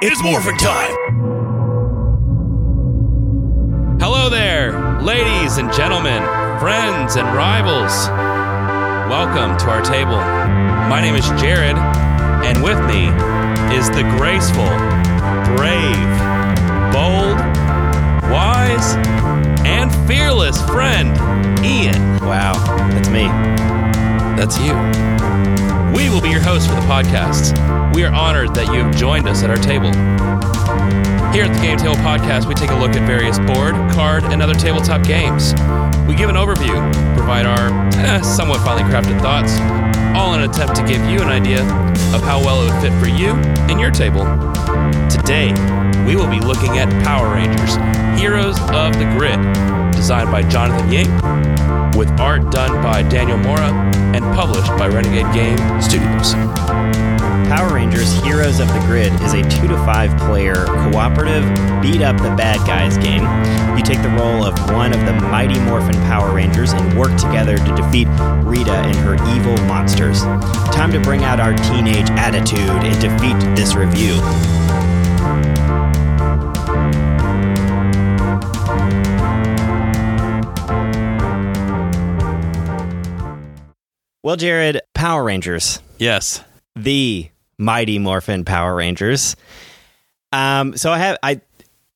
It's morphin' time. Hello there, ladies and gentlemen, friends and rivals. Welcome to our table. My name is Jared, and with me is the graceful, brave, bold, wise, and fearless friend, Ian. Wow, that's me. That's you. We will be your hosts for the podcast. We are honored that you have joined us at our table. Here at the Game Table Podcast, we take a look at various board, card, and other tabletop games. We give an overview, provide our eh, somewhat finely crafted thoughts, all in an attempt to give you an idea of how well it would fit for you and your table. Today, we will be looking at Power Rangers Heroes of the Grid, designed by Jonathan Ying, with art done by Daniel Mora, and published by Renegade Game Studios. Power Rangers Heroes of the Grid is a two to five player cooperative beat up the bad guys game. You take the role of one of the Mighty Morphin Power Rangers and work together to defeat Rita and her evil monsters. Time to bring out our teenage attitude and defeat this review. Well, Jared, Power Rangers Yes. the Mighty Morphin Power Rangers. Um, so I have I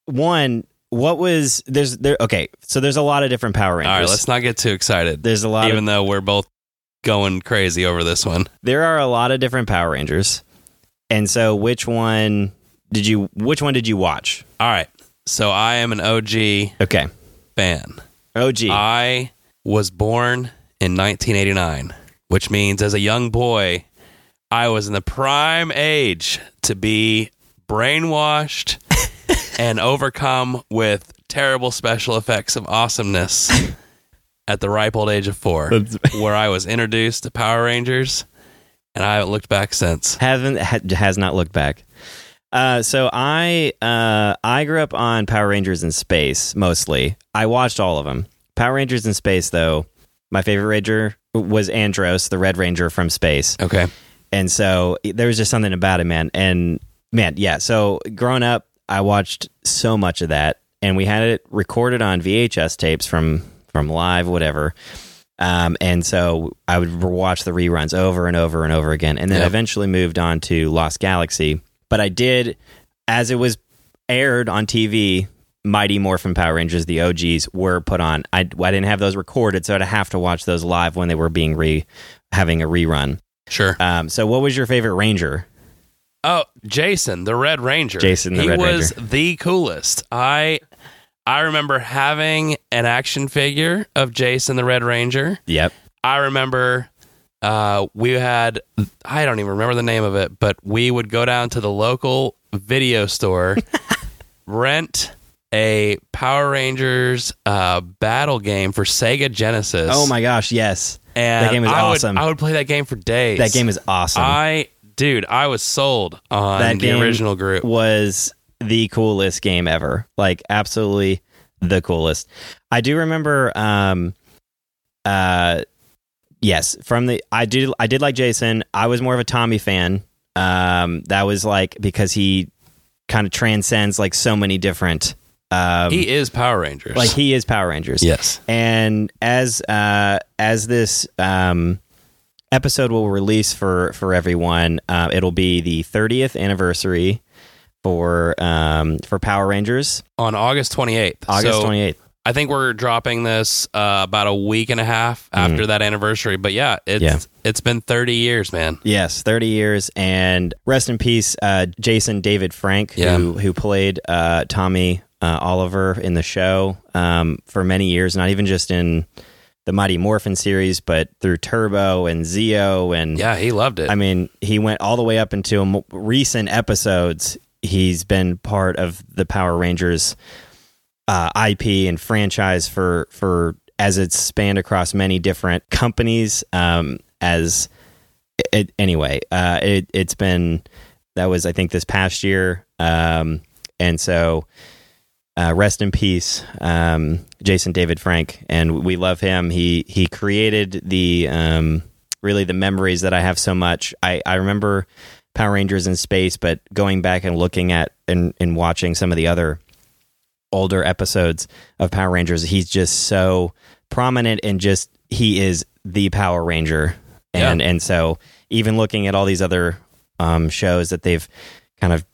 one. What was there's there? Okay, so there's a lot of different Power Rangers. All right, let's not get too excited. There's a lot. Even of, though we're both going crazy over this one. there are a lot of different Power Rangers, and so which one did you? Which one did you watch? All right. So I am an OG Okay, fan. OG. I was born in 1989, which means as a young boy, I was in the prime age to be brainwashed and overcome with terrible special effects of awesomeness at the ripe old age of four, where I was introduced to Power Rangers, and I haven't looked back since. haven't ha, has not looked back. Uh, so I uh, I grew up on Power Rangers in Space mostly. I watched all of them. Power Rangers in Space, though, my favorite ranger was Andros, the Red Ranger from Space, Okay. And so there was just something about it, man. And man, yeah. So growing up, I watched so much of that, and we had it recorded on VHS tapes from from live, whatever. Um, and so I would watch the reruns over and over and over again, and then Yep. eventually moved on to Lost Galaxy. But I did, as it was aired on TV, Mighty Morphin Power Rangers, the OGs, were put on. I, I didn't have those recorded, so I'd have to watch those live when they were being re having a rerun. Sure. Um, so, what was your favorite Ranger? Oh, Jason, the Red Ranger. Jason, the he Red was Ranger. the coolest. I I remember having an action figure of Jason the Red Ranger. Yep. I remember uh, we had I don't even remember the name of it, but we would go down to the local video store, rent a Power Rangers uh, battle game for Sega Genesis. Oh my gosh, yes. And that game is I would- awesome. I would play that game for days. That game is awesome. I dude, I was sold on that the original group. was the coolest game ever. Like absolutely the coolest. I do remember um uh yes, from the I did I did like Jason. I was more of a Tommy fan. Um that was like because he kind of transcends like so many different um He is Power Rangers. like he is Power Rangers. yes. and as uh, as this um, episode will release for for everyone, uh, it'll be the 30th anniversary for um, for Power Rangers, On August 28th. August So 28th. I think we're dropping this uh, about a week and a half after that anniversary. But yeah, it's Yeah. it's been 30 years, man. Yes, 30 years, and rest in peace, uh, Jason David Frank, Yeah. who who played uh, Tommy uh, Oliver in the show um, for many years, not even just in the Mighty Morphin series, but through Turbo and Zeo and Yeah, he loved it. I mean, he went all the way up into mo- recent episodes. He's been part of the Power Rangers uh, IP and franchise for for as it's spanned across many different companies. Um, as it, anyway, uh, it it's been that was I think this past year, um, and so uh, rest in peace, um, Jason David Frank, and we love him. He he created the um, really the memories that I have so much. I I remember Power Rangers in space, but going back and looking at and, and watching some of the other older episodes of Power Rangers, he's just so prominent and just he is the Power Ranger. And Yeah. and so even looking at all these other um, shows that they've kind of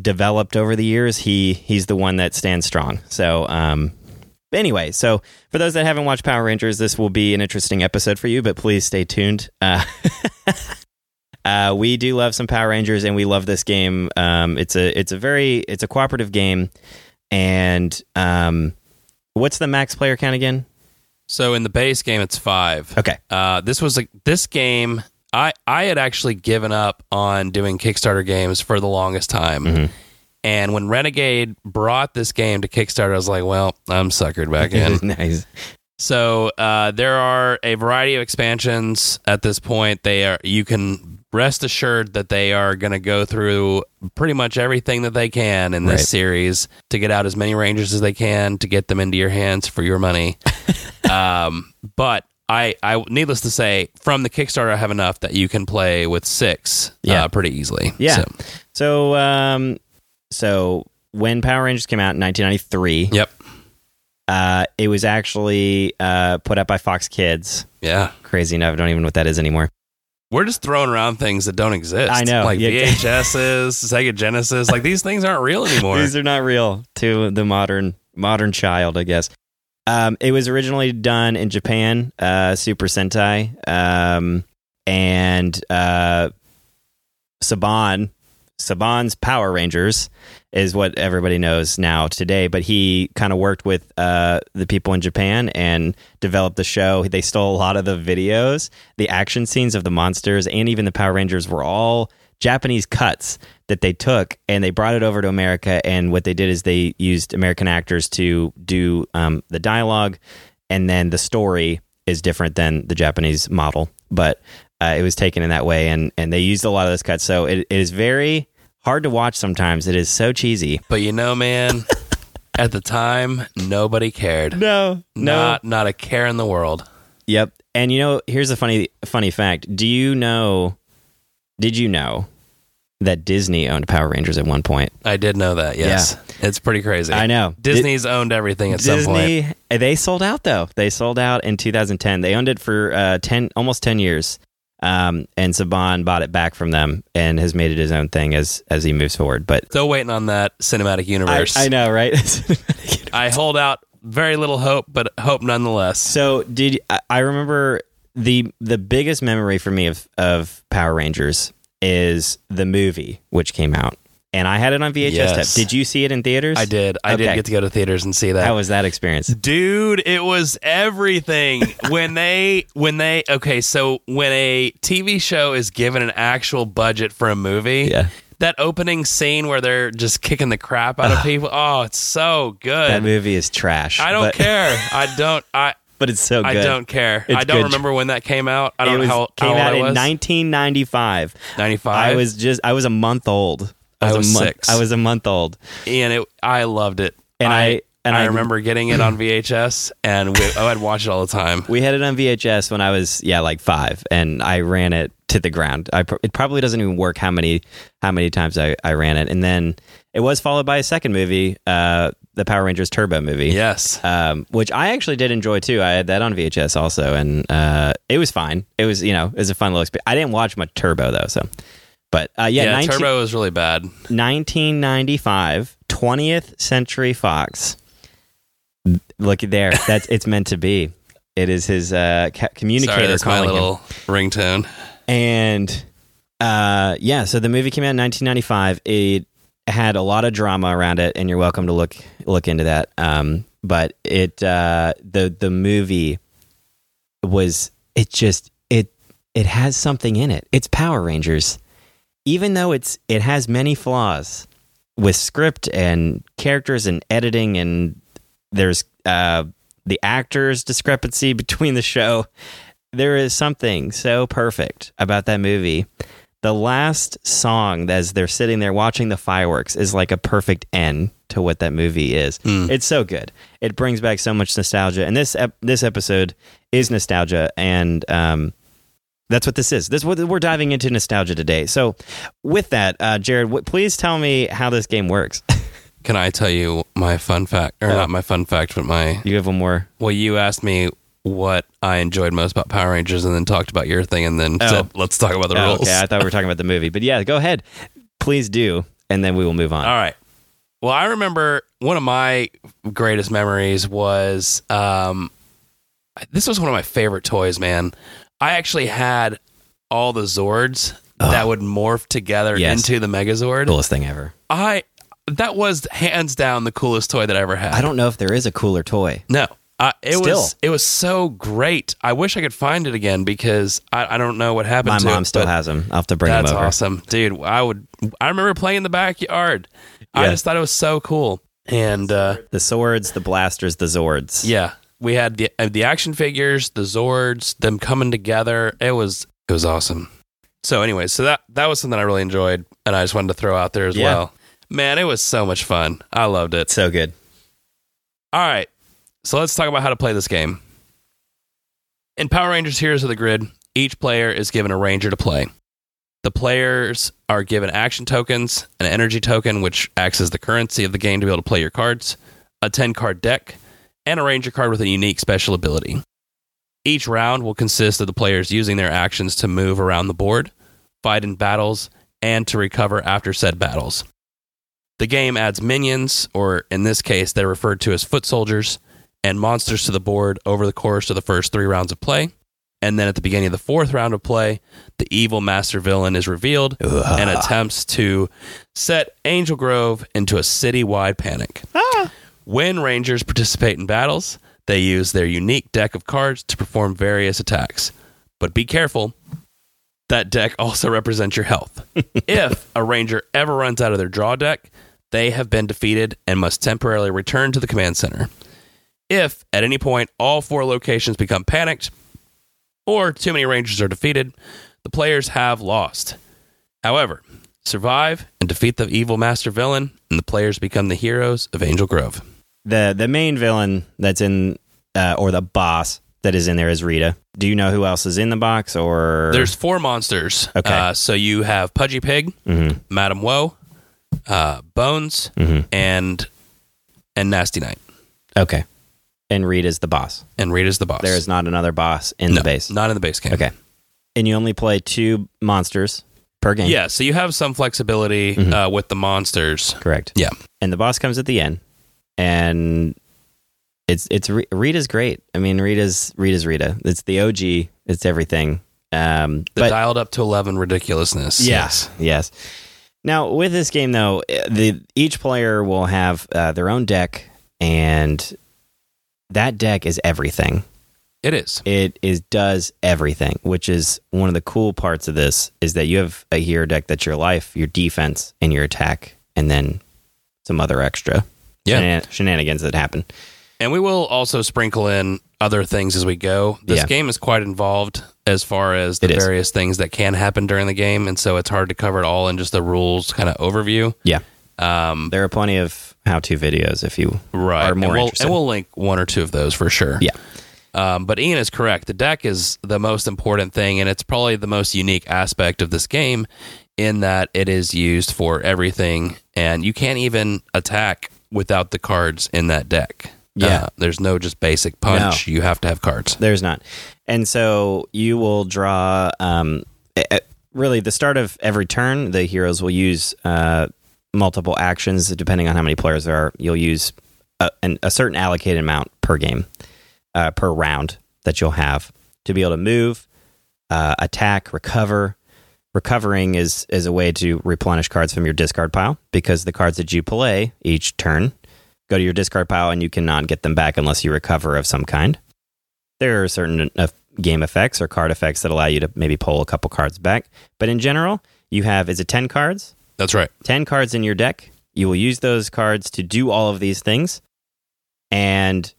developed over the years, he he's the one that stands strong. So um anyway, so for those that haven't watched Power Rangers, this will be an interesting episode for you, but please stay tuned. Uh, uh, we do love some Power Rangers, and we love this game. Um, it's a it's a very it's a cooperative game, and um, what's the max player count again? So in the base game, it's five. Okay, Uh, this was like this game. I I had actually given up on doing Kickstarter games for the longest time. Mm-hmm. And when Renegade brought this game to Kickstarter, I was like, "Well, I'm suckered back in." nice. So uh, there are a variety of expansions at this point. They are you can rest assured that they are going to go through pretty much everything that they can in this Right. series to get out as many Rangers as they can to get them into your hands for your money. um, but I, I, needless to say, from the Kickstarter, I have enough that you can play with six, Yeah. uh, pretty easily. Yeah. So, So um, so when Power Rangers came out in 1993, yep. uh, it was actually uh, put up by Fox Kids. Yeah. Crazy enough, I don't even know what that is anymore. We're just throwing around things that don't exist. I know. Like Yeah. VHSs, Sega Genesis. Like these things aren't real anymore. These are not real to the modern modern child, I guess. Um, it was originally done in Japan, uh, Super Sentai, um, and uh, Saban. Saban's Power Rangers is what everybody knows now today. But he kind of worked with uh, the people in Japan and developed the show. They stole a lot of the videos, the action scenes of the monsters, and even the Power Rangers were all Japanese cuts that they took and they brought it over to America. And what they did is they used American actors to do um, the dialogue, and then the story is different than the Japanese model, but uh, it was taken in that way, and and they used a lot of those cuts. So it, it is very hard to watch sometimes. It is so cheesy. But you know, man, at the time, nobody cared. No, Not not a care in the world. Yep. And you know, here's a funny funny fact. Do you know did you know that Disney owned Power Rangers at one point? I did know that. Yes, it's pretty crazy. I know. Disney's owned everything at some point. Disney they sold out though. They sold out in 2010. They owned it for uh 10 almost 10 years. Um and Saban bought it back from them and has made it his own thing as as he moves forward. But Still waiting on that cinematic I, universe. I know, right? I hold out very little hope, but hope nonetheless. So did I- I remember the the biggest memory for me of of Power Rangers is the movie which came out, and I had it on VHS Yes. tape. Did you see it in theaters? I did. I Okay. did get to go to theaters and see that. How was that experience? Dude, it was everything. when they when they okay, so when a TV show is given an actual budget for a movie, Yeah. that opening scene where they're just kicking the crap out of people, oh, it's so good. That movie is trash. I don't care. I don't I but it's so good. I don't care. It's I don't good. remember when that came out. I don't It was, know how, it came how out in 1995. 95. I was just I was a month old. I was a month, six. I was a month old, and it I loved it. and I, and I I remember getting it on VHS and we, oh, I'd watch it all the time. We had it on VHS when I was yeah like five, and I ran it to the ground. I pr- it probably doesn't even work how many how many times I, I ran it, and then it was followed by a second movie, uh, the Power Rangers Turbo movie. Yes. Um, which I actually did enjoy too. I had that on VHS also, and uh, it was fine. It was you know it was a fun little experience. I didn't watch much Turbo though, so. But uh, yeah, Yeah, 19 Turbo was really bad. 1995, 20th Century Fox. Look there, that's it's meant to be. It is his uh, ca- communicator Sorry, that's my calling him. little ringtone. And uh, yeah, so the movie came out in 1995. It had a lot of drama around it, and you're welcome to look look into that. Um, but it uh, the the movie was it just it it has something in it. It's Power Rangers, even though it's it has many flaws with script and characters and editing, and there's uh, the actors discrepancy between the show there is something so perfect about that movie. The last song, as they're sitting there watching the fireworks, is like a perfect end to what that movie is. It's so good. It brings back so much nostalgia, and this ep- this episode is nostalgia. And um, That's what this is. This we're diving into nostalgia today. So, with that, uh, Jared, w- please tell me how this game works. Can I tell you my fun fact, or Oh. not my fun fact, but my you have one more. well, you asked me what I enjoyed most about Power Rangers, and then talked about your thing, and then said, "Let's talk about the Oh, rules." okay, I thought we were talking about the movie, but yeah, go ahead. Please do, and then we will move on. All right. Well, I remember one of my greatest memories was um, this was one of my favorite toys, man. I actually had all the Zords that would morph together Yes. into the Megazord. Coolest thing ever. I that was hands down the coolest toy that I ever had. I don't know if there is a cooler toy. No, I, it Still. was it was so great. I wish I could find it again because I, I don't know what happened. My to mom it, still has them. I'll have to bring them That's awesome, dude. I would. I remember playing in the backyard. I just thought it was so cool. And uh, The swords, the blasters, the Zords. yeah, we had the uh, the action figures, the Zords, them coming together. It was it was awesome. So, anyway, so that that was something I really enjoyed, and I just wanted to throw out there as Yeah. well. Man, it was so much fun. I loved it. So good. All right. So let's talk about how to play this game. In Power Rangers Heroes of the Grid, each player is given a ranger to play. The players are given action tokens, an energy token, which acts as the currency of the game to be able to play your cards, a 10 card deck, and a ranger card with a unique special ability. Each round will consist of the players using their actions to move around the board, fight in battles, and to recover after said battles. The game adds minions, or in this case, they're referred to as foot soldiers, and monsters to the board over the course of the first three rounds of play. And then at the beginning of the fourth round of play, the evil master villain is revealed and attempts to set Angel Grove into a city-wide panic. Ah. When Rangers participate in battles, they use their unique deck of cards to perform various attacks. But be careful, that deck also represents your health. if a Ranger ever runs out of their draw deck, they have been defeated and must temporarily return to the command center. If at any point all four locations become panicked or too many Rangers are defeated, the players have lost. However, survive and defeat the evil master villain, and the players become the heroes of Angel Grove. The the main villain that's in uh, or the boss that is in there is Rita. Do you know who else is in the box or There's four monsters. Okay. Uh, so you have Pudgy Pig, Mhm. Madame Woe, uh, Bones, Mhm. and and Nasty Knight. Okay. And Rita is the boss. And Rita is the boss. There is not another boss in no, the base. Not in the base game. Okay. And you only play two monsters per game. Yeah, so you have some flexibility Mhm. uh, with the monsters. Correct. Yeah. And the boss comes at the end, and it's it's Ri- Rita's great. I mean, Rita's Rita's Rita. It's the OG. It's everything. Um, The but dialed up to 11 ridiculousness. Yes, yes. Now with this game though, the each player will have uh, their own deck, and that deck is everything. It is. It is does everything, which is one of the cool parts of this is that you have a hero deck that's your life, your defense, and your attack, and then some other extra Yeah. shenan- shenanigans that happen. And we will also sprinkle in other things as we go. This Yeah. game is quite involved as far as the various things that can happen during the game. And so it's hard to cover it all in just the rules kind of overview. Yeah, Um, there are plenty of how-to videos if you right. are more and, we'll, interested. and we'll link one or two of those for sure. Yeah. Um, but Ian is correct. The deck is the most important thing, and it's probably the most unique aspect of this game in that it is used for everything, and you can't even attack without the cards in that deck. Yeah. Uh, there's no just basic punch. You have to have cards. There's not. And so you will draw, um, really, the start of every turn, the heroes will use uh, multiple actions depending on how many players there are. You'll use a, an, a certain allocated amount per game, uh, per round that you'll have to be able to move, uh, attack, recover. Recovering is, is a way to replenish cards from your discard pile because the cards that you play each turn go to your discard pile and you cannot get them back unless you recover of some kind. There are certain uh, game effects or card effects that allow you to maybe pull a couple cards back. But in general, you have is it 10 cards? That's right. 10 cards in your deck. You will use those cards to do all of these things. And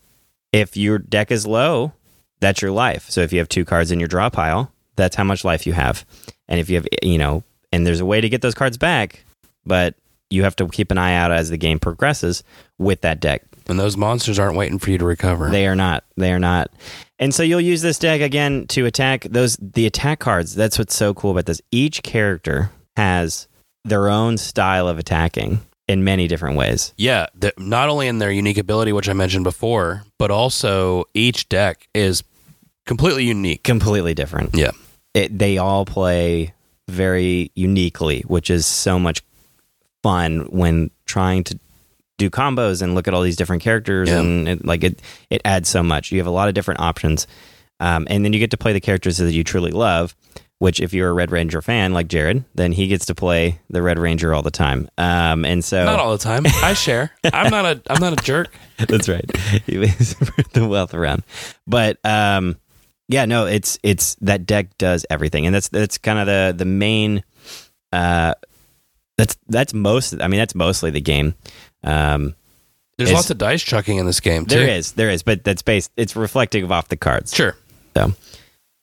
if your deck is low, that's your life. So if you have two cards in your draw pile, that's how much life you have. And if you have, you know, and there's a way to get those cards back, but you have to keep an eye out as the game progresses with that deck. And those monsters aren't waiting for you to recover. They are not. They are not. And so you'll use this deck again to attack those the attack cards. That's what's so cool about this. Each character has their own style of attacking in many different ways. yeah, th- not only in their unique ability, which I mentioned before, but also each deck is completely unique. Completely different. Yeah. It, they all play very uniquely, which is so much fun when trying to do combos and look at all these different characters Yeah. and it, like it it adds so much. You have a lot of different options. Um, and then you get to play the characters that you truly love, which if you're a Red Ranger fan like Jared, then he gets to play the Red Ranger all the time. Um, and so Not all the time. I share. I'm not a I'm not a jerk. That's right. The wealth around. But um, yeah, no, it's it's that deck does everything, and that's that's kind of the the main. Uh, that's that's most. I mean, that's mostly the game. Um, There's lots of dice chucking in this game too. there is, there is, but that's based. It's reflective off the cards. Sure. So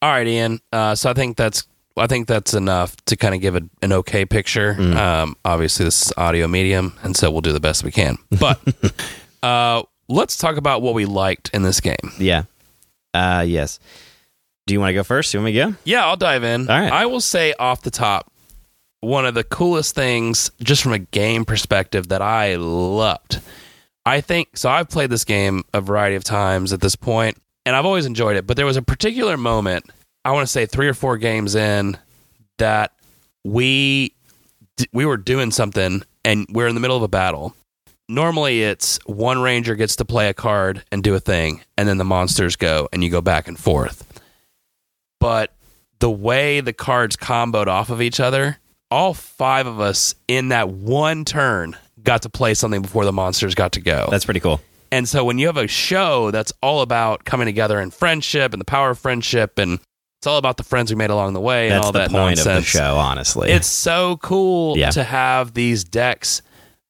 All right, Ian. Uh, so I think that's I think that's enough to kind of give a, an okay picture. Mm. Um, obviously, this is audio medium, and so we'll do the best we can. But uh, let's talk about what we liked in this game. yeah, uh, yes. Do you want to go first? You want me to go? Yeah, I'll dive in. All right. I will say off the top, one of the coolest things, just from a game perspective, that I loved. I think so. I've played this game a variety of times at this point, and I've always enjoyed it. But there was a particular moment, I want to say three or four games in, that we we were doing something, and we're in the middle of a battle. Normally, it's one ranger gets to play a card and do a thing, and then the monsters go, and you go back and forth but the way the cards comboed off of each other, all five of us in that one turn got to play something before the monsters got to go. That's pretty cool. And so when you have a show that's all about coming together and friendship and the power of friendship and it's all about the friends we made along the way and That's all the that point nonsense. of the show. Honestly, It's so cool Yeah. to have these decks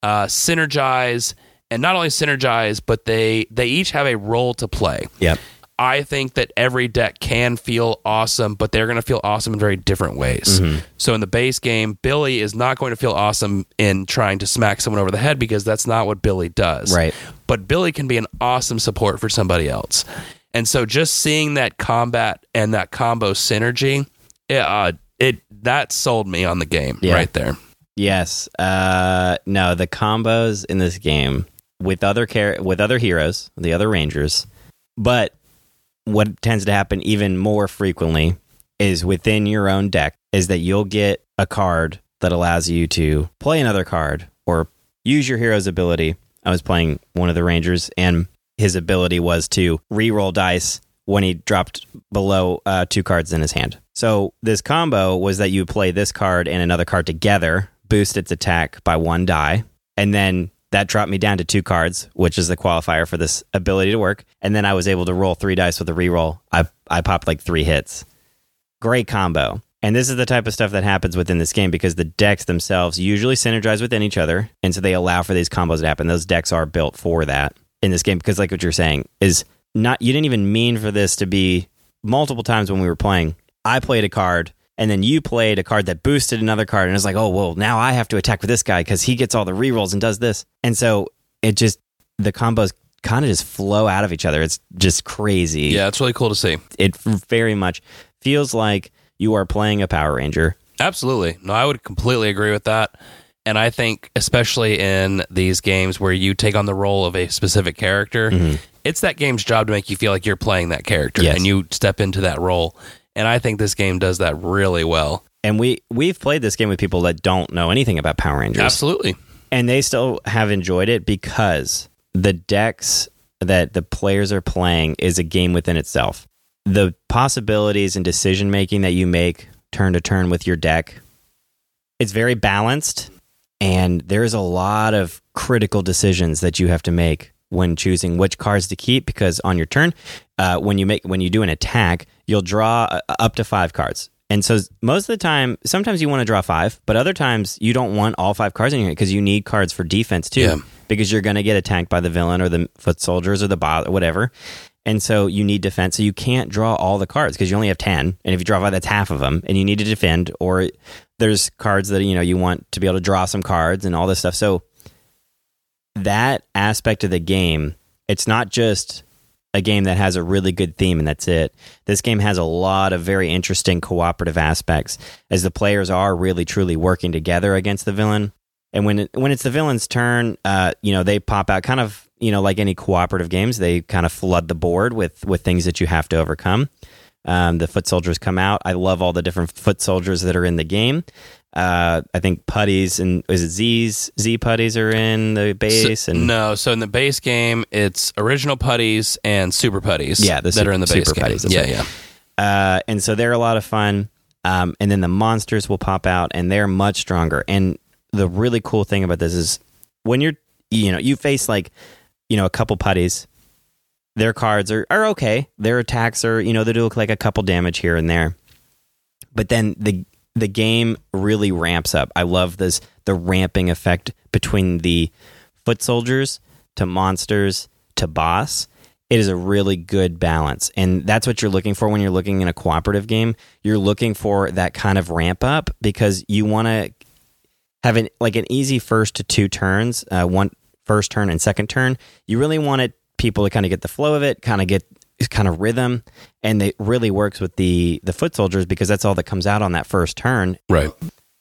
uh, synergize and not only synergize, but they they each have a role to play. yep. I think that every deck can feel awesome, but they're going to feel awesome in very different ways. Mm-hmm. So in the base game, Billy is not going to feel awesome in trying to smack someone over the head because that's not what Billy does. Right. But Billy can be an awesome support for somebody else. And so just seeing that combat and that combo synergy, it, uh, it that sold me on the game Yeah. right there. Yes. Uh, no, the combos in this game with other char- with other heroes, the other rangers, but what tends to happen even more frequently is within your own deck is that you'll get a card that allows you to play another card or use your hero's ability. I was playing one of the rangers and his ability was to re-roll dice when he dropped below uh, two cards in his hand. So this combo was that you play this card and another card together, boost its attack by one die, and then that dropped me down to two cards, which is the qualifier for this ability to work. And then I was able to roll three dice with a reroll. I I popped like three hits. Great combo. And this is the type of stuff that happens within this game because the decks themselves usually synergize within each other, and so they allow for these combos to happen. Those decks are built for that in this game because, like what you're saying, is not you didn't even mean for this to be multiple times when we were playing. I played a card, and then you played a card that boosted another card, and it's like, oh well, now I have to attack with this guy because he gets all the rerolls and does this, and so it just the combos kind of just flow out of each other. It's just crazy Yeah, it's really cool to see. it very much feels like you are playing a Power Ranger. Absolutely. No, I would completely agree with that. And I think, especially in these games where you take on the role of a specific character, mm-hmm. it's that game's job to make you feel like you're playing that character Yes. and you step into that role. And I think this game does that really well. And we we've played this game with people that don't know anything about Power Rangers, Absolutely. and they still have enjoyed it because the decks that the players are playing is a game within itself. The possibilities and decision making that you make turn to turn with your deck, it's very balanced, and there's a lot of critical decisions that you have to make when choosing which cards to keep. Because on your turn, uh, when you make when you do an attack, you'll draw uh, up to five cards. And so most of the time, sometimes you want to draw five, but other times you don't want all five cards in your hand because you need cards for defense too. Yeah. Because you're going to get attacked by the villain or the foot soldiers or the bot or whatever. And so you need defense. So you can't draw all the cards because you only have 10. And if you draw five, that's half of them. And you need to defend. Or there's cards that, you know, you want to be able to draw some cards and all this stuff. So that aspect of the game it's not just a game that has a really good theme and that's it. This game has a lot of very interesting cooperative aspects as the players are really truly working together against the villain. And when it, when it's the villain's turn, uh, you know, they pop out kind of, you know, like any cooperative games, they kind of flood the board with with things that you have to overcome. Um, the foot soldiers come out. I love all the different foot soldiers that are in the game. Uh, I think putties and is it Z's Z putties are in the base So- and no, so in the base game, it's original putties and super putties. Yeah, the that are in the base super game. putties, Yeah, right. yeah. uh, and so they're a lot of fun. Um, and then the monsters will pop out, and they're much stronger. And the really cool thing about this is when you're, you know, you face like, you know, a couple putties. Their cards are are okay. Their attacks are, you know, they do look like a couple damage here and there. But then the the game really ramps up. I love this the ramping effect between the foot soldiers to monsters to boss. It is a really good balance. And that's what you're looking for when you're looking in a cooperative game. You're looking for that kind of ramp up because you want to have an like an easy first to two turns, uh, one first turn and second turn. You really want it people to kind of get the flow of it, kind of get kind of rhythm, and it really works with the the foot soldiers because that's all that comes out on that first turn. Right.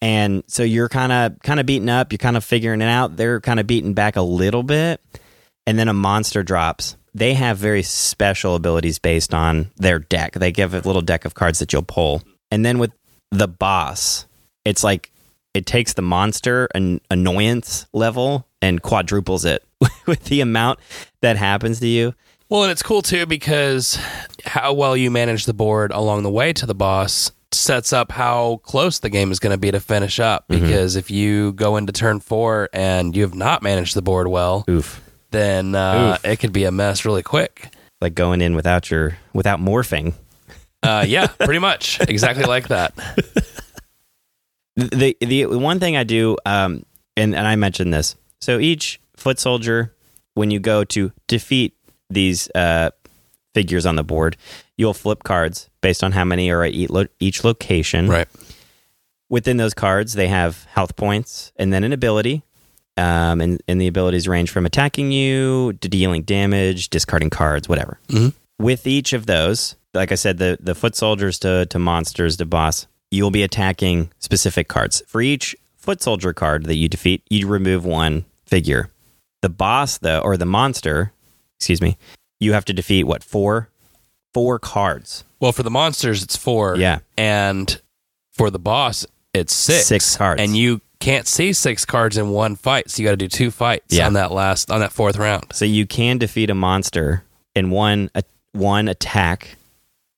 And so you're kind of kind of beating up, you're kind of figuring it out. They're kind of beating back a little bit, and then a monster drops. They have very special abilities based on their deck. They give a little deck of cards that you'll pull, and then with the boss, it's like it takes the monster an annoyance level and quadruples it with the amount that happens to you. Well, and it's cool too because how well you manage the board along the way to the boss sets up how close the game is going to be to finish up. Mm-hmm. Because if you go into turn four and you have not managed the board well, Oof. then uh, Oof. it could be a mess really quick. Like going in without your without morphing. Uh, yeah, pretty much exactly like that. the the one thing I do, um, and and I mentioned this. So each foot soldier, when you go to defeat these uh, figures on the board, you'll flip cards based on how many are at each, location. Right. Within those cards, they have health points and then an ability. Um, and, and the abilities range from attacking you to dealing damage, discarding cards, whatever. Mhm. With each of those, like I said, the, the foot soldiers to, to monsters to boss, you'll be attacking specific cards. For each foot soldier card that you defeat, you remove one figure. The boss, though, or the monster, excuse me, you have to defeat what, four? Four cards. Well, for the monsters, it's four. Yeah. And for the boss, it's six. Six cards. And you can't see six cards in one fight, so you got to do two fights Yeah. on that last on that fourth round. So you can defeat a monster in one a, one attack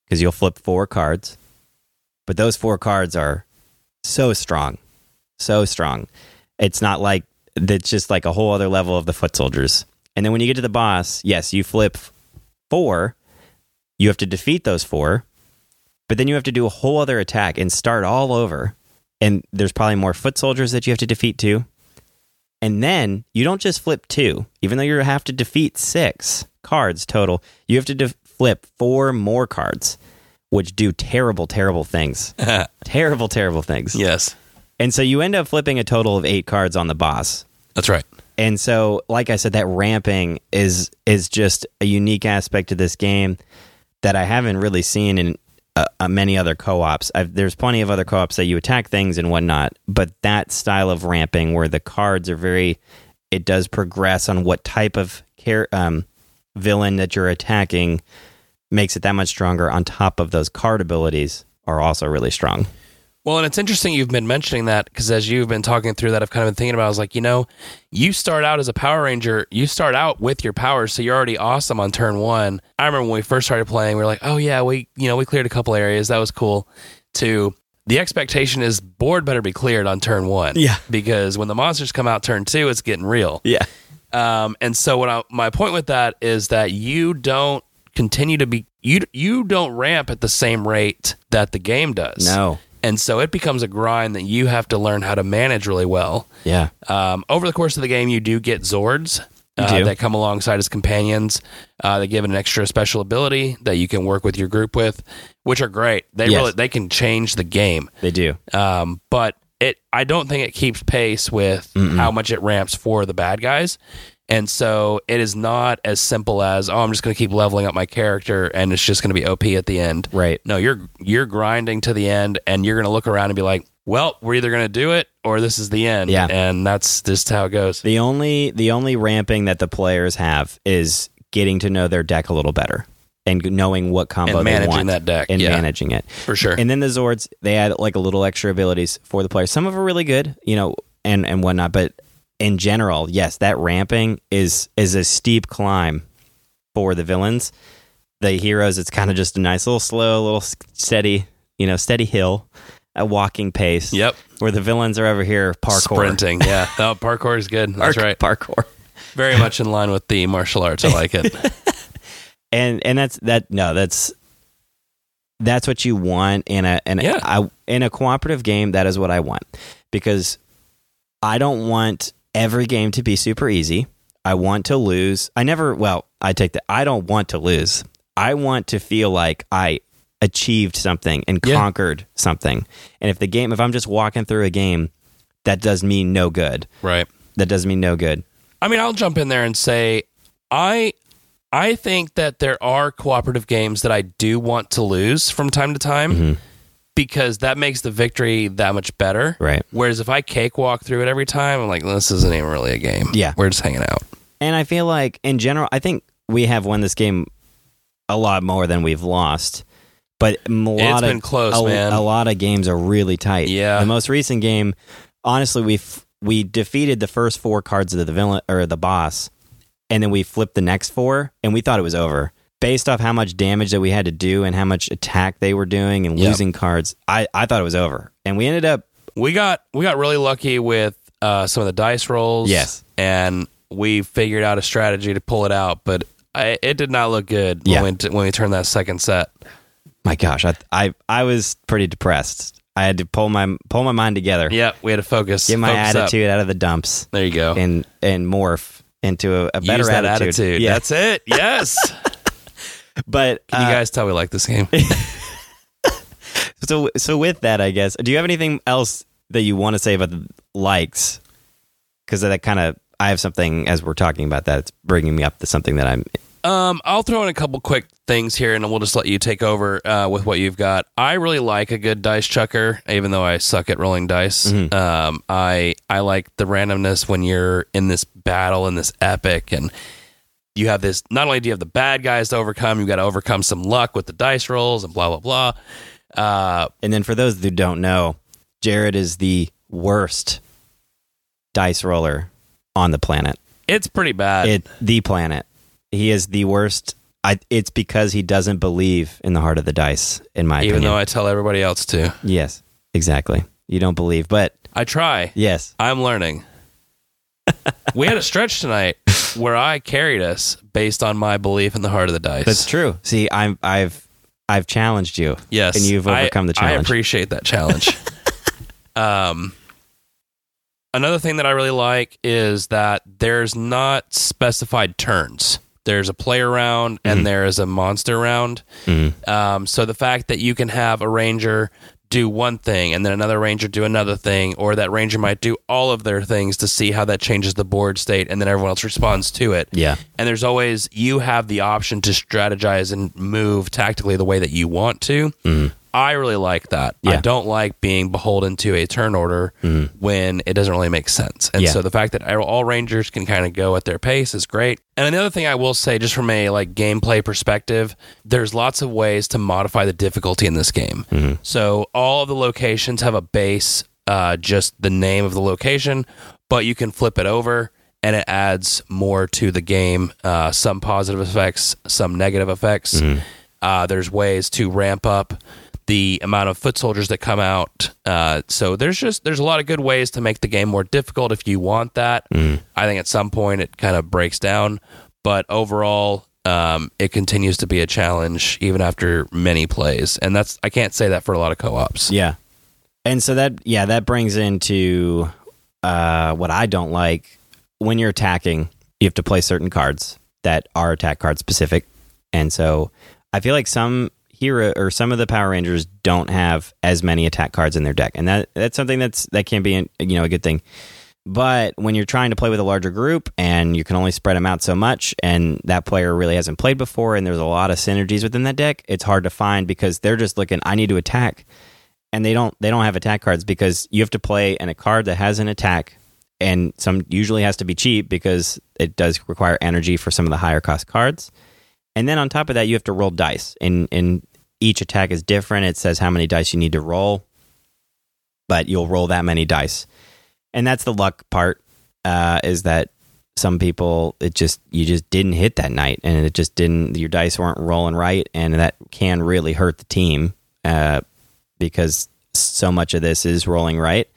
because you'll flip four cards. But those four cards are so strong, so strong. It's not like it's just like a whole other level of the foot soldiers. And then when you get to the boss, yes, you flip four. You have to defeat those four, but then you have to do a whole other attack and start all over. And there's probably more foot soldiers that you have to defeat too. And then you don't just flip two, even though you have to defeat six cards total, you have to flip four more cards, which do terrible, terrible things. terrible, terrible things. yes, And so you end up flipping a total of eight cards on the boss. that's right. And so, like I said, that ramping is is just a unique aspect to this game that I haven't really seen in uh, uh, many other co-ops. I've, there's plenty of other co-ops that you attack things and whatnot, but that style of ramping, where the cards are very, it does progress on what type of care um, villain that you're attacking, makes it that much stronger. On top of those card abilities, are also really strong. Well, and it's interesting you've been mentioning that because as you've been talking through that, I've kind of been thinking about. I was like, you know, you start out as a Power Ranger. You start out with your powers, so you're already awesome on turn one. I remember when we first started playing, we were like, oh yeah, we you know we cleared a couple areas. That was cool. To the expectation is board better be cleared on turn one. Yeah. because when the monsters come out turn two, it's getting real. Yeah. Um, and so what I, my point with that is that you don't continue to be you you don't ramp at the same rate that the game does. No. And so it becomes a grind that you have to learn how to manage really well. Yeah. Um, over the course of the game, you do get Zords uh, do. that come alongside as companions. Uh, they give it an extra special ability that you can work with your group with, which are great. They Yes. really they can change the game. They do. Um, but it I don't think it keeps pace with how much it ramps for the bad guys. And so it is not as simple as oh I'm just going to keep leveling up my character and it's just going to be OP at the end. Right. No, you're you're grinding to the end and you're going to look around and be like, well, we're either going to do it or this is the end. Yeah. And that's just how it goes. The only the only ramping that the players have is getting to know their deck a little better and knowing what combo they want. And they managing want that deck, and yeah. managing it. For sure. And then the Zords, they add like a little extra abilities for the players. Some of them are really good, you know, and and whatnot. But in general, yes, that ramping is is a steep climb for the villains. The heroes, it's kind of just a nice little slow, little steady, you know, steady hill, a walking pace. Yep. Where the villains are over here parkour. Sprinting. Yeah. No, parkour is good. That's Park- right. Parkour. Very much in line with the martial arts. I like it. and and that's that no that's that's what you want in a in a, Yeah. I, in a cooperative game that is what i want because i don't want every game to be super easy. I want to lose. I never well i take that. I don't want to lose. I want to feel like i achieved something and Yeah. conquered something. And if the game if i'm just walking through a game that does me no good. Right. that does me no good. I mean, I'll jump in there and say I I think that there are cooperative games that I do want to lose from time to time. Mm-hmm. Because that makes the victory that much better. Right. Whereas if I cakewalk through it every time, I'm like, this isn't even really a game. Yeah. We're just hanging out. And I feel like in general, I think we have won this game a lot more than we've lost. But a lot of close, a, man. A lot of games are really tight. Yeah. the most recent game, honestly, we f- we defeated the first four cards of the villain or the boss, and then we flipped the next four, and we thought it was over. Based off how much damage that we had to do and how much attack they were doing and Yep. losing cards, I, I thought it was over. And we ended up We got we got really lucky with uh, some of the dice rolls. Yes. And we figured out a strategy to pull it out, but I, it did not look good Yeah. when, we, when we turned that second set. my gosh, I I, I was pretty depressed. I had to pull my pull my mind together. Yeah, we had to focus. get my focus up. attitude out of the dumps There you go. and and morph into a, a better Use that attitude. attitude. Yeah, That's it. Yes. but Can you uh, guys tell we like this game? so so with that, I guess, do you have anything else that you want to say about the likes? Because that kind of I have something as we're talking about that. It's bringing me up to something that I'm. Um, I'll throw in a couple quick things here, and we'll just let you take over uh, with what you've got. I really like a good dice chucker, even though I suck at rolling dice. Um, I I like the randomness when you're in this battle in this epic, and you have this. Not only do you have the bad guys to overcome, you've got to overcome some luck with the dice rolls and blah blah blah. Uh, And then for those who don't know, Jared is the worst dice roller on the planet. it's pretty bad. it the planet. He is the worst. I, it's because he doesn't believe in the heart of the dice. In my opinion. even opinion, though I tell everybody else to, yes, exactly. You don't believe, but I try. yes, I'm learning. we had a stretch tonight where I carried us based on my belief in the heart of the dice. that's true. See, I'm I've I've challenged you. yes, and you've I- overcome the challenge. I appreciate that challenge. um, another thing that I really like is that there's not specified turns. There's a player round and Mm-hmm. there is a monster round. Um, so the fact that you can have a ranger do one thing and then another ranger do another thing, or that ranger might do all of their things to see how that changes the board state, and then everyone else responds to it. Yeah. And there's always you have the option to strategize and move tactically the way that you want to. Mm-hmm. I really like that. I Mm-hmm. Don't like being beholden to a turn order when it doesn't really make sense. And Mm-hmm. Yeah. so the fact that all rangers can kind of go at their pace is great. And another thing I will say, just from a like gameplay perspective, there's lots of ways to modify the difficulty in this game. Mm-hmm. So all of the locations have a base, uh, just the name of the location, but you can flip it over. And it adds more to the game. Uh, some positive effects, some negative effects. Uh, there's ways to ramp up the amount of foot soldiers that come out. Uh, so there's just there's a lot of good ways to make the game more difficult if you want that. I think at some point it kind of breaks down, but overall um, it continues to be a challenge even after many plays, and that's I can't say that for a lot of co-ops. Yeah. And so that yeah, that brings into uh, what I don't like when you're attacking, you have to play certain cards that are attack card specific. And so I feel like some hero or some of the Power Rangers don't have as many attack cards in their deck, and that that's something that's that can be you know a good thing. But when you're trying to play with a larger group and you can only spread them out so much, and that player really hasn't played before, and there's a lot of synergies within that deck, it's hard to find because they're just looking. I need to attack, and they don't. They don't have attack cards because you have to play and a card that has an attack, and some usually has to be cheap because it does require energy for some of the higher cost cards. And then on top of that, you have to roll dice, and and each attack is different. It says how many dice you need to roll, but you'll roll that many dice. And that's the luck part uh, is that some people it just you just didn't hit that night and it just didn't your dice weren't rolling right and that can really hurt the team uh, because so much of this is rolling right.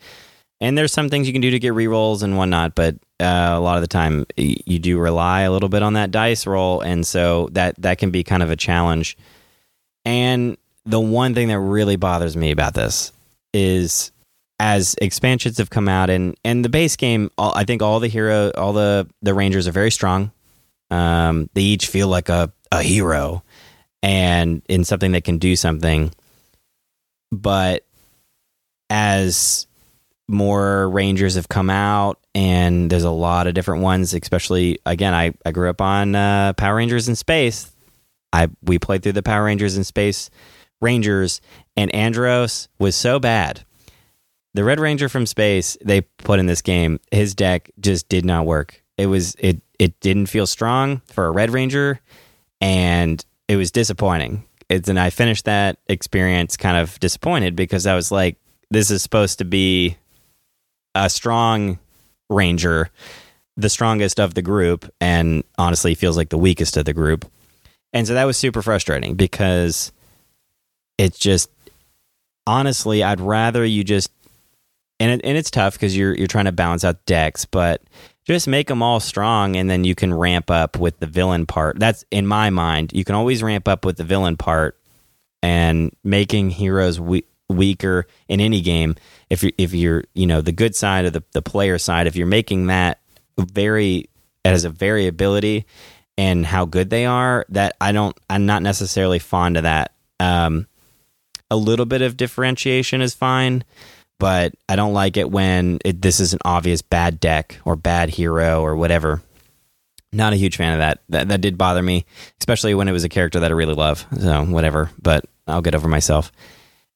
And there's some things you can do to get rerolls and whatnot but uh, a lot of the time you do rely a little bit on that dice roll. And so that that can be kind of a challenge and the one thing that really bothers me about this is as expansions have come out and and the base game all, i think all the hero all the the rangers are very strong. Um, they each feel like a, a hero and in something that can do something. But as more rangers have come out and there's a lot of different ones especially again i, I grew up on uh, power rangers in space i we played through the power rangers in space rangers and andros was so bad the Red Ranger from space they put in this game, his deck just did not work. It was it it didn't feel strong for a Red Ranger, and it was disappointing. It's and I finished that experience kind of disappointed because I was like, this is supposed to be a strong Ranger, the strongest of the group, and honestly feels like the weakest of the group. And so that was super frustrating because it's just honestly, I'd rather you just and it, and it's tough because you're you're trying to balance out decks, but just make them all strong, and then you can ramp up with the villain part. That's in my mind. You can always ramp up with the villain part, and making heroes we- weaker in any game. If you if you're you know the good side of the the player side, if you're making that very as a variability and how good they are, that I don't I'm not necessarily fond of that. Um, a little bit of differentiation is fine but I don't like it when it, this is an obvious bad deck or bad hero or whatever. Not a huge fan of that. That that did bother me, especially when it was a character that I really love. So whatever, but I'll get over myself.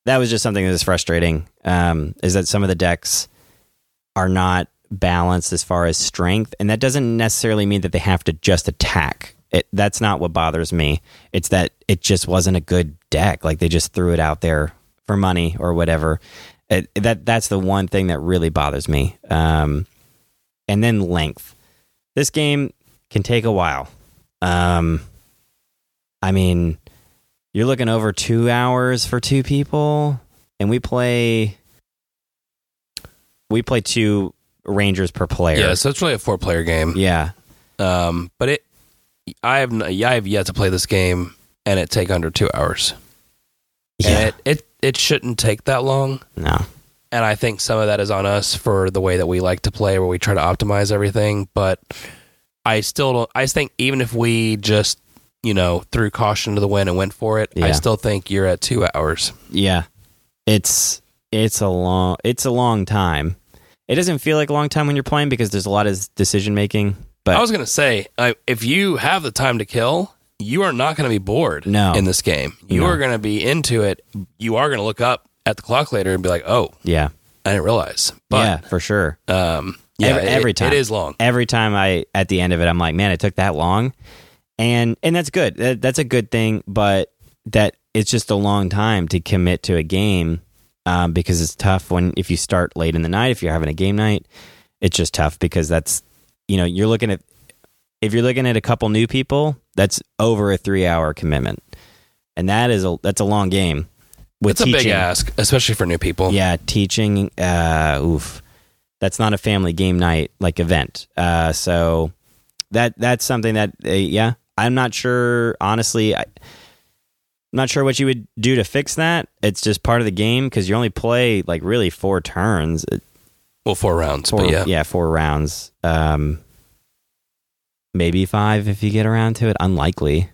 That was just something that was frustrating. Um, is that some of the decks are not balanced as far as strength, and that doesn't necessarily mean that they have to just attack. It, that's not what bothers me. It's that it just wasn't a good deck. Like they just threw it out there for money or whatever. It, that that's the one thing that really bothers me. Um, and then length. This game can take a while. Um, I mean, you're looking over two hours for two people, and we play. We play two Rangers per player. Yeah, so it's really a four player game. Yeah. Um, but it, I have, I have yet to play this game and it take under two hours. Yeah. And it, it it shouldn't take that long. No. And I think some of that is on us for the way that we like to play, where we try to optimize everything. But I still don't. I think even if we just you know threw caution to the wind and went for it, I still think you're at two hours. Yeah. It's it's a long it's a long time. It doesn't feel like a long time when you're playing because there's a lot of decision making. But I was gonna say, uh, if you have the time to kill, you are not going to be bored. No. in this game, you No. are going to be into it. You are going to look up at the clock later and be like, "Oh, yeah. I didn't realize." yeah, But for sure. um, yeah, Every- it- time. it is long. Every time I at the end of it I'm like, man, it took that long. And and that's good. That, that's a good thing, but that it's just a long time to commit to a game um, because it's tough when if you start late in the night, if you're having a game night, it's just tough because that's you know, you're looking at if you're looking at a couple new people, that's over a 3-hour commitment. And that is a that's a long game. With It's a big ask, especially for new people. Yeah, teaching. Uh, oof, that's not a family game night like event. Uh, so that that's something that uh, yeah, I'm not sure. Honestly, I, I'm not sure what you would do to fix that. It's just part of the game because you only play like really four turns. Well, four rounds, Four, but yeah. four rounds. Um, maybe five if you get around to it. Unlikely.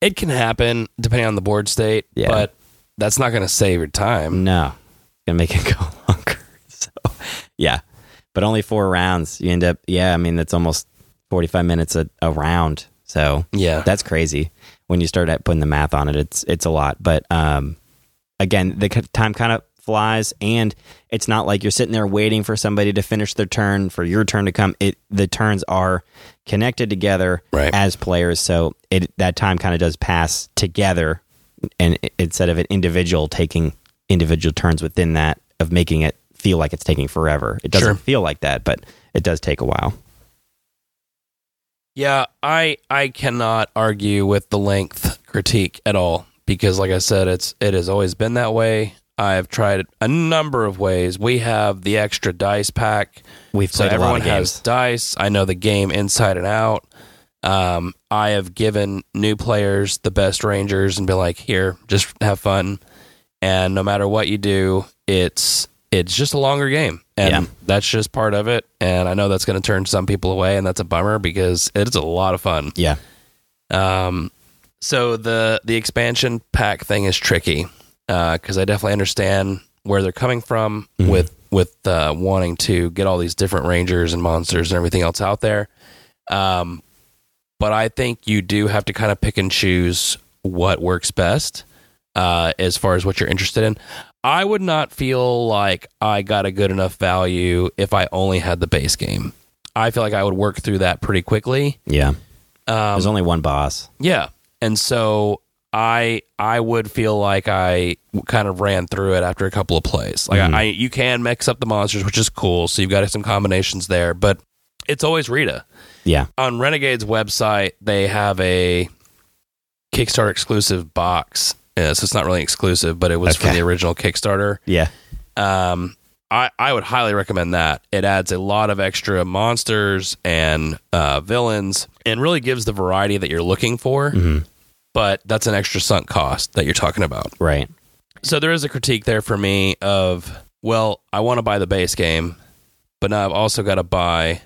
It can happen depending on the board state, Yeah. but that's not going to save your time. No, it's gonna make it go longer. So, yeah, but only four rounds. You end up, yeah. I mean, that's almost forty-five minutes a, a round. So Yeah. that's crazy when you start at putting the math on it. It's it's a lot, but um, again, the time kind of flies, and it's not like you're sitting there waiting for somebody to finish their turn for your turn to come. It the turns are connected together Right. as players, so it that time kind of does pass together, and instead of an individual taking individual turns within that of making it feel like it's taking forever. It doesn't Sure. feel like that, but it does take a while. Yeah, I I cannot argue with the length critique at all because like I said it's it has always been that way. I've tried a number of ways. We have the extra dice pack. We've So played a lot everyone of has games. dice. I know the game inside and out. Um, I have given new players the best rangers and been like, here, just have fun. And no matter what you do, it's it's just a longer game, and Yeah. that's just part of it. And I know that's going to turn some people away, and that's a bummer because it's a lot of fun. Yeah, Um, so the the expansion pack thing is tricky because I definitely understand where they're coming from with with uh, wanting to get all these different rangers and monsters and everything else out there. Um, but I think you do have to kind of pick and choose what works best uh, as far as what you're interested in. I would not feel like I got a good enough value if I only had the base game. I feel like I would work through that pretty quickly. yeah. Um, There's only one boss. yeah. And so I I would feel like I kind of ran through it after a couple of plays. Like I, you can mix up the monsters, which is cool. So you've got some combinations there, but it's always Rita. Yeah, On Renegade's website, they have a Kickstarter exclusive box. Uh, so it's not really exclusive, but it was for Okay. the original Kickstarter. yeah, Um, I, I would highly recommend that. It adds a lot of extra monsters and uh, villains and really gives the variety that you're looking for. But that's an extra sunk cost that you're talking about. right. So there is a critique there for me of, well, I want to buy the base game, but now I've also got to buy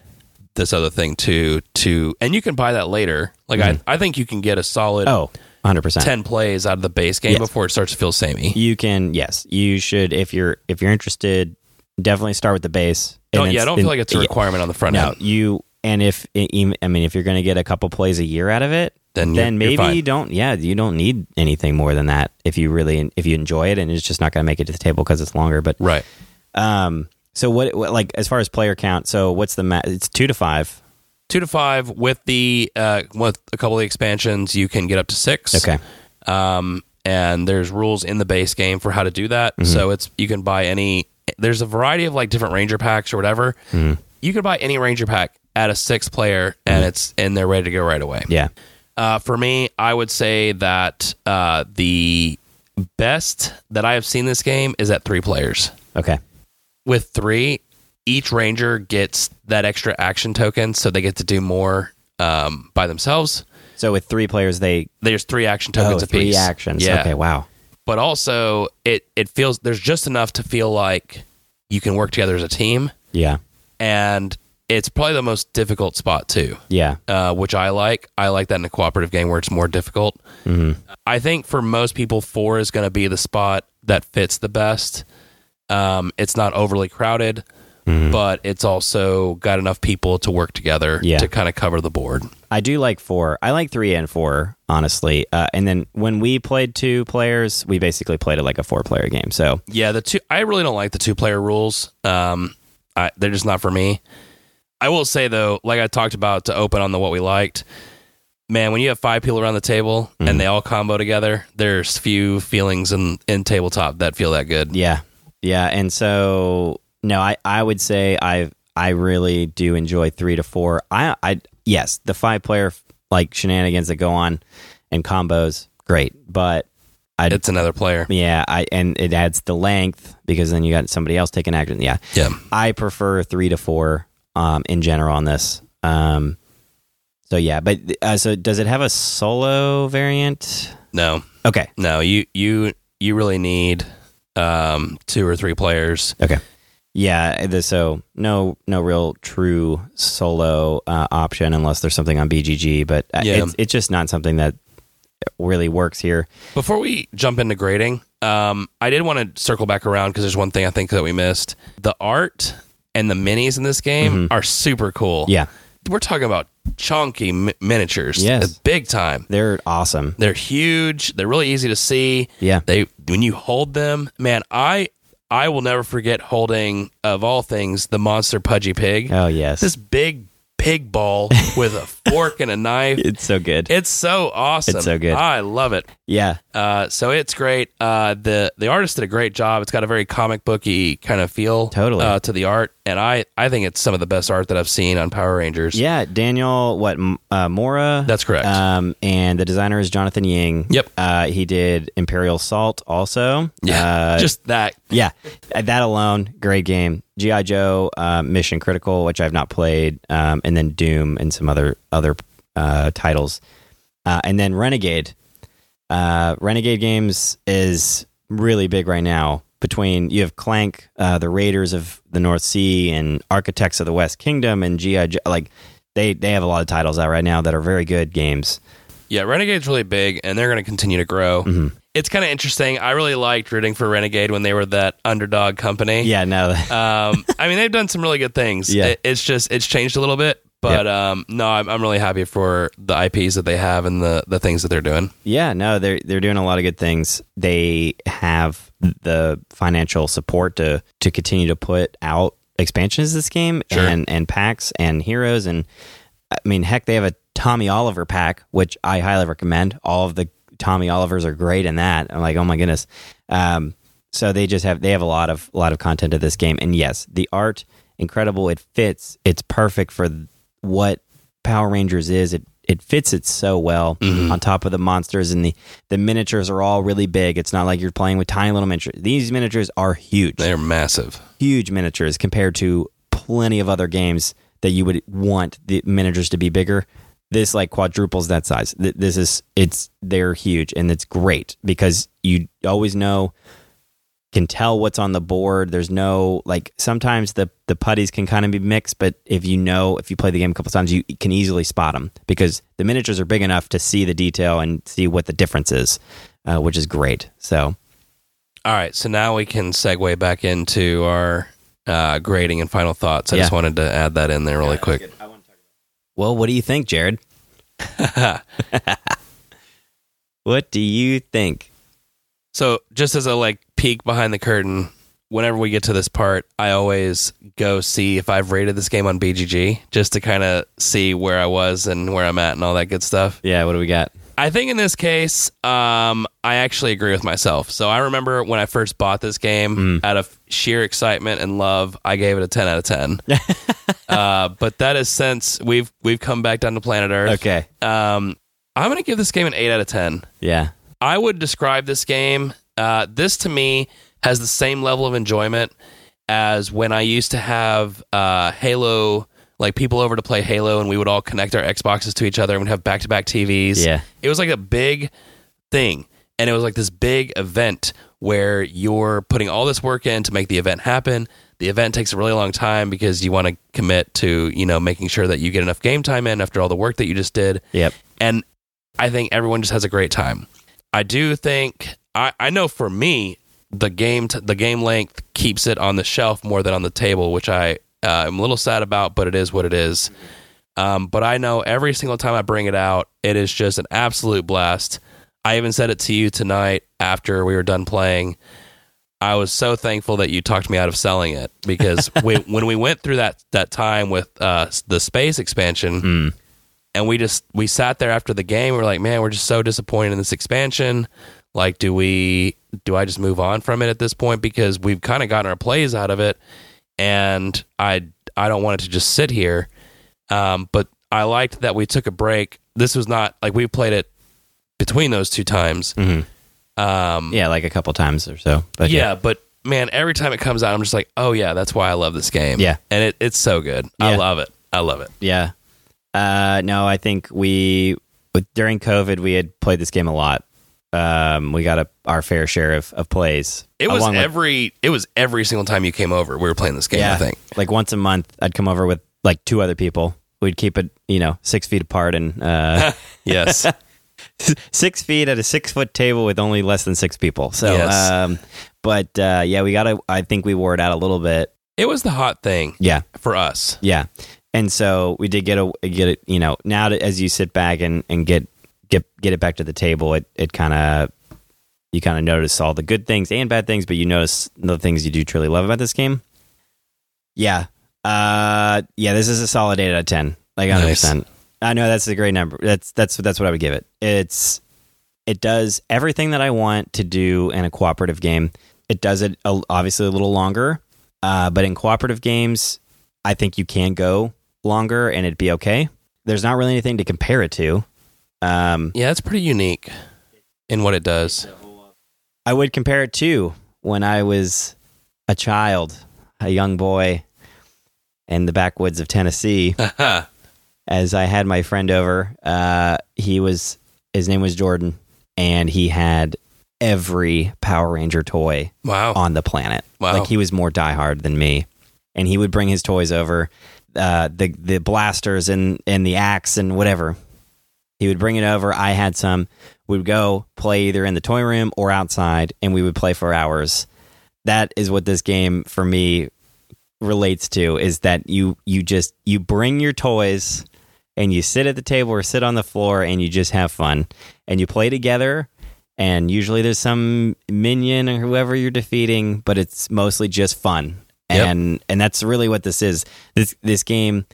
this other thing too. To and you can buy that later. Like I, I think you can get a solid Oh, 100%. ten plays out of the base game Yes. before it starts to feel samey. You can, yes, you should if you're if you're interested, definitely start with the base. and Don't, yeah, I don't feel like it's a yeah. requirement on the front No, end. you and if I mean if you're going to get a couple plays a year out of it, Then then maybe you don't. Yeah, you don't need anything more than that if you really if you enjoy it and it's just not going to make it to the table because it's longer. But Right. um, so what, what like as far as player count? So what's the ma- It's two to five. Two to five with the uh, with a couple of the expansions you can get up to six Okay. um, and there's rules in the base game for how to do that Mm-hmm. so it's you can buy any there's a variety of like different ranger packs or whatever Mm-hmm. you can buy any ranger pack at a six player and it's and they're ready to go right away Yeah. uh, for me i would say that uh, the best that i have seen this game is at three players Okay. with three, each ranger gets that extra action token, so they get to do more um, by themselves. So with three players, they There's three action oh tokens three apiece. actions. Yeah, Okay. Wow. but also it it feels there's just enough to feel like you can work together as a team, Yeah. and it's probably the most difficult spot too. Yeah. uh, which I like. I like that in a cooperative game where it's more difficult. Mm-hmm. I think for most people, four is going to be the spot that fits the best. Um, it's not overly crowded, but it's also got enough people to work together Yeah. to kind of cover the board. I do like four. I like three and four, honestly. Uh, and then when we played two players, we basically played it like a four player game. So Yeah, the two. I really don't like the two player rules. Um, I, they're just not for me. I will say though, like I talked about to open on the what we liked. Man, when you have five people around the table and they all combo together, there's few feelings in in tabletop that feel that good. yeah, yeah. And so no, I I would say I I really do enjoy three to four. I I yes, the five player like shenanigans that go on and combos, great. But I It's another player. yeah, I and it adds the length because then you got somebody else taking action. Yeah, Yeah. I prefer three to four um, in general on this. Um, so yeah, but uh, so does it have a solo variant? No, Okay, no, you you you really need um, two or three players. okay, yeah. The, so no, no real true solo uh, option unless there's something on BGG. But uh, Yeah. it's it's just not something that really works here. Before we jump into grading, um, I did want to circle back around because there's one thing I think that we missed. The art and the minis in this game are super cool. Mm-hmm. Yeah, We're talking about chunky mi- miniatures. Yes. Big time. they're awesome. They're huge. They're really easy to see. Yeah. They when you hold them, man, I I will never forget holding of all things the monster pudgy pig. Oh yes, This big pig ball with a fork and a knife. it's so good. It's so awesome. It's so good. I love it. yeah, Uh, so it's great. Uh, the the artist did a great job. It's got a very comic booky kind of feel Totally. uh, to the art, and I I think it's some of the best art that I've seen on Power Rangers. yeah. Daniel, what uh, Mora? That's correct. Um, and the designer is Jonathan Ying. Yep. Uh, he did Imperial Assault also. yeah, Uh, just that. yeah, that alone, great game. GI Joe, uh, Mission Critical, which I've not played, um, and then Doom and some other other uh, titles, uh, and then Renegade. Uh, Renegade Games is really big right now. Between you have Clank, uh, the Raiders of the North Sea, and Architects of the West Kingdom, and GI Joe. Like they they have a lot of titles out right now that are very good games. Yeah, Renegade's really big, and they're going to continue to grow. Mm-hmm. It's kind of interesting. I really liked rooting for Renegade when they were that underdog company. Yeah, no, Um, I mean, they've done some really good things. Yeah. It- it's just it's changed a little bit, but um, no, I'm, I'm really happy for the IPs that they have and the the things that they're doing. Yeah, no, they're they're doing a lot of good things. They have the financial support to to continue to put out expansions this game Sure. and and packs and heroes and I mean, heck, they have a Tommy Oliver pack, which I highly recommend. All of the Tommy Olivers are great in that. I'm like, oh my goodness. Um, so they just have they have a lot of a lot of content to this game, and yes, the art incredible. It fits. It's perfect for what Power Rangers is. It it fits it so well mm-hmm. on top of the monsters and the the miniatures are all really big. It's not like you're playing with tiny little miniatures. These miniatures are huge They're massive. huge miniatures compared to plenty of other games that you would want the miniatures to be bigger. This like quadruples that size. This is it's they're huge and it's great because you always know can tell what's on the board. There's no like sometimes the the putties can kind of be mixed, but if you know if you play the game a couple times, you can easily spot them because the miniatures are big enough to see the detail and see what the difference is, uh, which is great. So All right, so now we can segue back into our uh, grading and final thoughts. I just wanted to add that in there really quick. Well, what do you think, Jared? what do you think? So, just as a like peek behind the curtain, whenever we get to this part, I always go see if I've rated this game on BGG just to kind of see where I was and where I'm at and all that good stuff. Yeah, what do we got? I think in this case, um, I actually agree with myself. So I remember when I first bought this game, out of sheer excitement and love, I gave it a ten out of ten. uh, but that is since we've we've come back down to planet Earth. Okay. Um, I'm gonna give this game an eight out of ten. Yeah. I would describe this game. Uh, this to me has the same level of enjoyment as when I used to have uh, Halo, like people over to play Halo, and we would all connect our Xboxes to each other and we'd have back to back TVs. Yeah. it was like a big thing, and it was like this big event where you're putting all this work in to make the event happen. The event takes a really long time because you want to commit to you know making sure that you get enough game time in after all the work that you just did Yep. and I think everyone just has a great time. I do think I, I know for me the game t- the game length keeps it on the shelf more than on the table, which I uh, am a little sad about, but it is what it is. Um, but I know every single time I bring it out, it is just an absolute blast. I even said it to you tonight after we were done playing. I was so thankful that you talked me out of selling it because we, when we went through that that time with uh, the space expansion, and we just we sat there after the game. We are like, man, we're just so disappointed in this expansion. Like, do we do I just move on from it at this point because we've kind of gotten our plays out of it, and I I don't want it to just sit here. Um, but I liked that we took a break. This was not like we played it between those two times. Um, Yeah, like a couple times or so. But yeah, but man, every time it comes out, I'm just like, oh yeah, that's why I love this game. Yeah. and it, it's so good. I love it. I love it. Yeah. Uh, no, I think we during COVID we had played this game a lot. Um, we got a, our fair share of, of plays. It was with- every it was every single time you came over, we were playing this game. yeah, I think. like once a month I'd come over with like two other people. We'd keep it, you know, six feet apart, and uh, Yes. six feet at a six foot table with only less than six people. So, Yes. um, but uh, yeah, we gotta. I think we wore it out a little bit. It was the hot thing Yeah, for us. yeah. And so we did get a get it. You know, now that as you sit back and and get get get it back to the table, it it kind of you kind of notice all the good things and bad things, but you notice the things you do truly love about this game. Yeah, uh, yeah. This is a solid eight out of ten, like hundred Nice. percent. I know that's a great number. That's that's that's what I would give it. It's it does everything that I want to do in a cooperative game. It does it a, obviously a little longer, uh, but in cooperative games, I think you can go longer and it'd be okay. There's not really anything to compare it to. Um, Yeah, it's pretty unique in what it does. I would compare it to when I was a child, a young boy in the backwoods of Tennessee. as I had my friend over. Uh, he was his name was Jordan, and he had every Power Ranger toy wow. on the planet. Wow. Like he was more diehard than me, and he would bring his toys over, uh, the the blasters and and the axe and whatever. He would bring it over. I had some. We would go play either in the toy room or outside, and we would play for hours. That is what this game for me relates to is that you you just you bring your toys and you sit at the table or sit on the floor and you just have fun and you play together and usually there's some minion or whoever you're defeating but it's mostly just fun Yep. and and that's really what this is this this game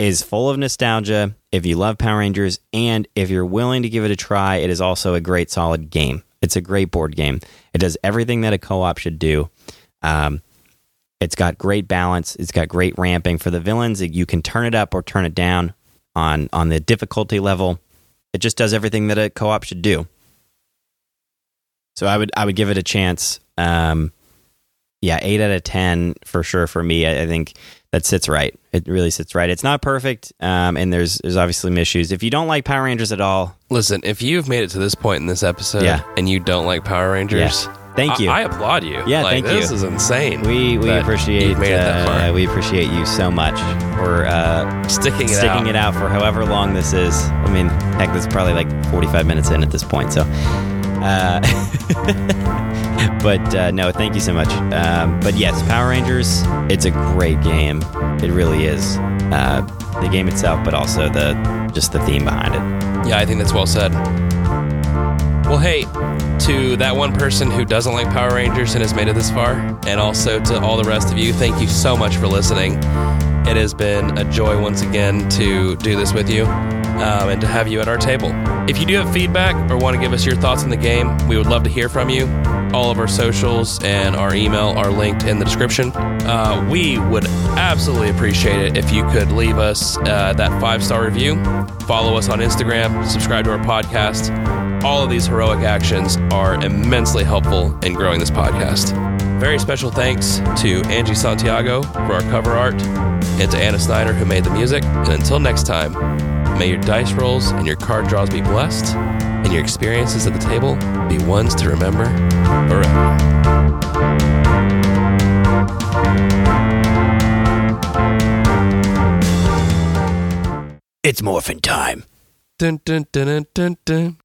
is full of nostalgia if you love Power Rangers and if you're willing to give it a try it is also a great solid game it's a great board game it does everything that a co-op should do um, it's got great balance. It's got great ramping for the villains. You can turn it up or turn it down on on the difficulty level. It just does everything that a co-op should do. So I would I would give it a chance. Um, yeah, eight out of ten for sure for me. I, I think that sits right. It really sits right. It's not perfect, um, and there's there's obviously some issues. If you don't like Power Rangers at all, Listen, if you've made it to this point in this episode Yeah. and you don't like Power Rangers, thank you. I, I applaud you. Yeah, like, thank this you. This is insane. we we appreciate you've made it that uh, we appreciate you so much for uh, sticking it sticking out. it out for however long this is. I mean, heck, this is probably like 45 minutes in at this point. So, uh, but uh, no, thank you so much. Um, but yes, Power Rangers, it's a great game. It really is. Uh, the game itself, but also the just the theme behind it. Yeah, I think that's well said. Well, hey, to that one person who doesn't like Power Rangers and has made it this far, and also to all the rest of you, thank you so much for listening. It has been a joy once again to do this with you um, and to have you at our table. If you do have feedback or want to give us your thoughts on the game, we would love to hear from you. All of our socials and our email are linked in the description. Uh, we would absolutely appreciate it if you could leave us uh, that five star review, follow us on Instagram, subscribe to our podcast. All of these heroic actions are immensely helpful in growing this podcast. Very special thanks to Angie Santiago for our cover art and to Anna Snyder who made the music. And until next time, may your dice rolls and your card draws be blessed and your experiences at the table be ones to remember forever. It's morphin' time. Dun, dun, dun, dun, dun, dun.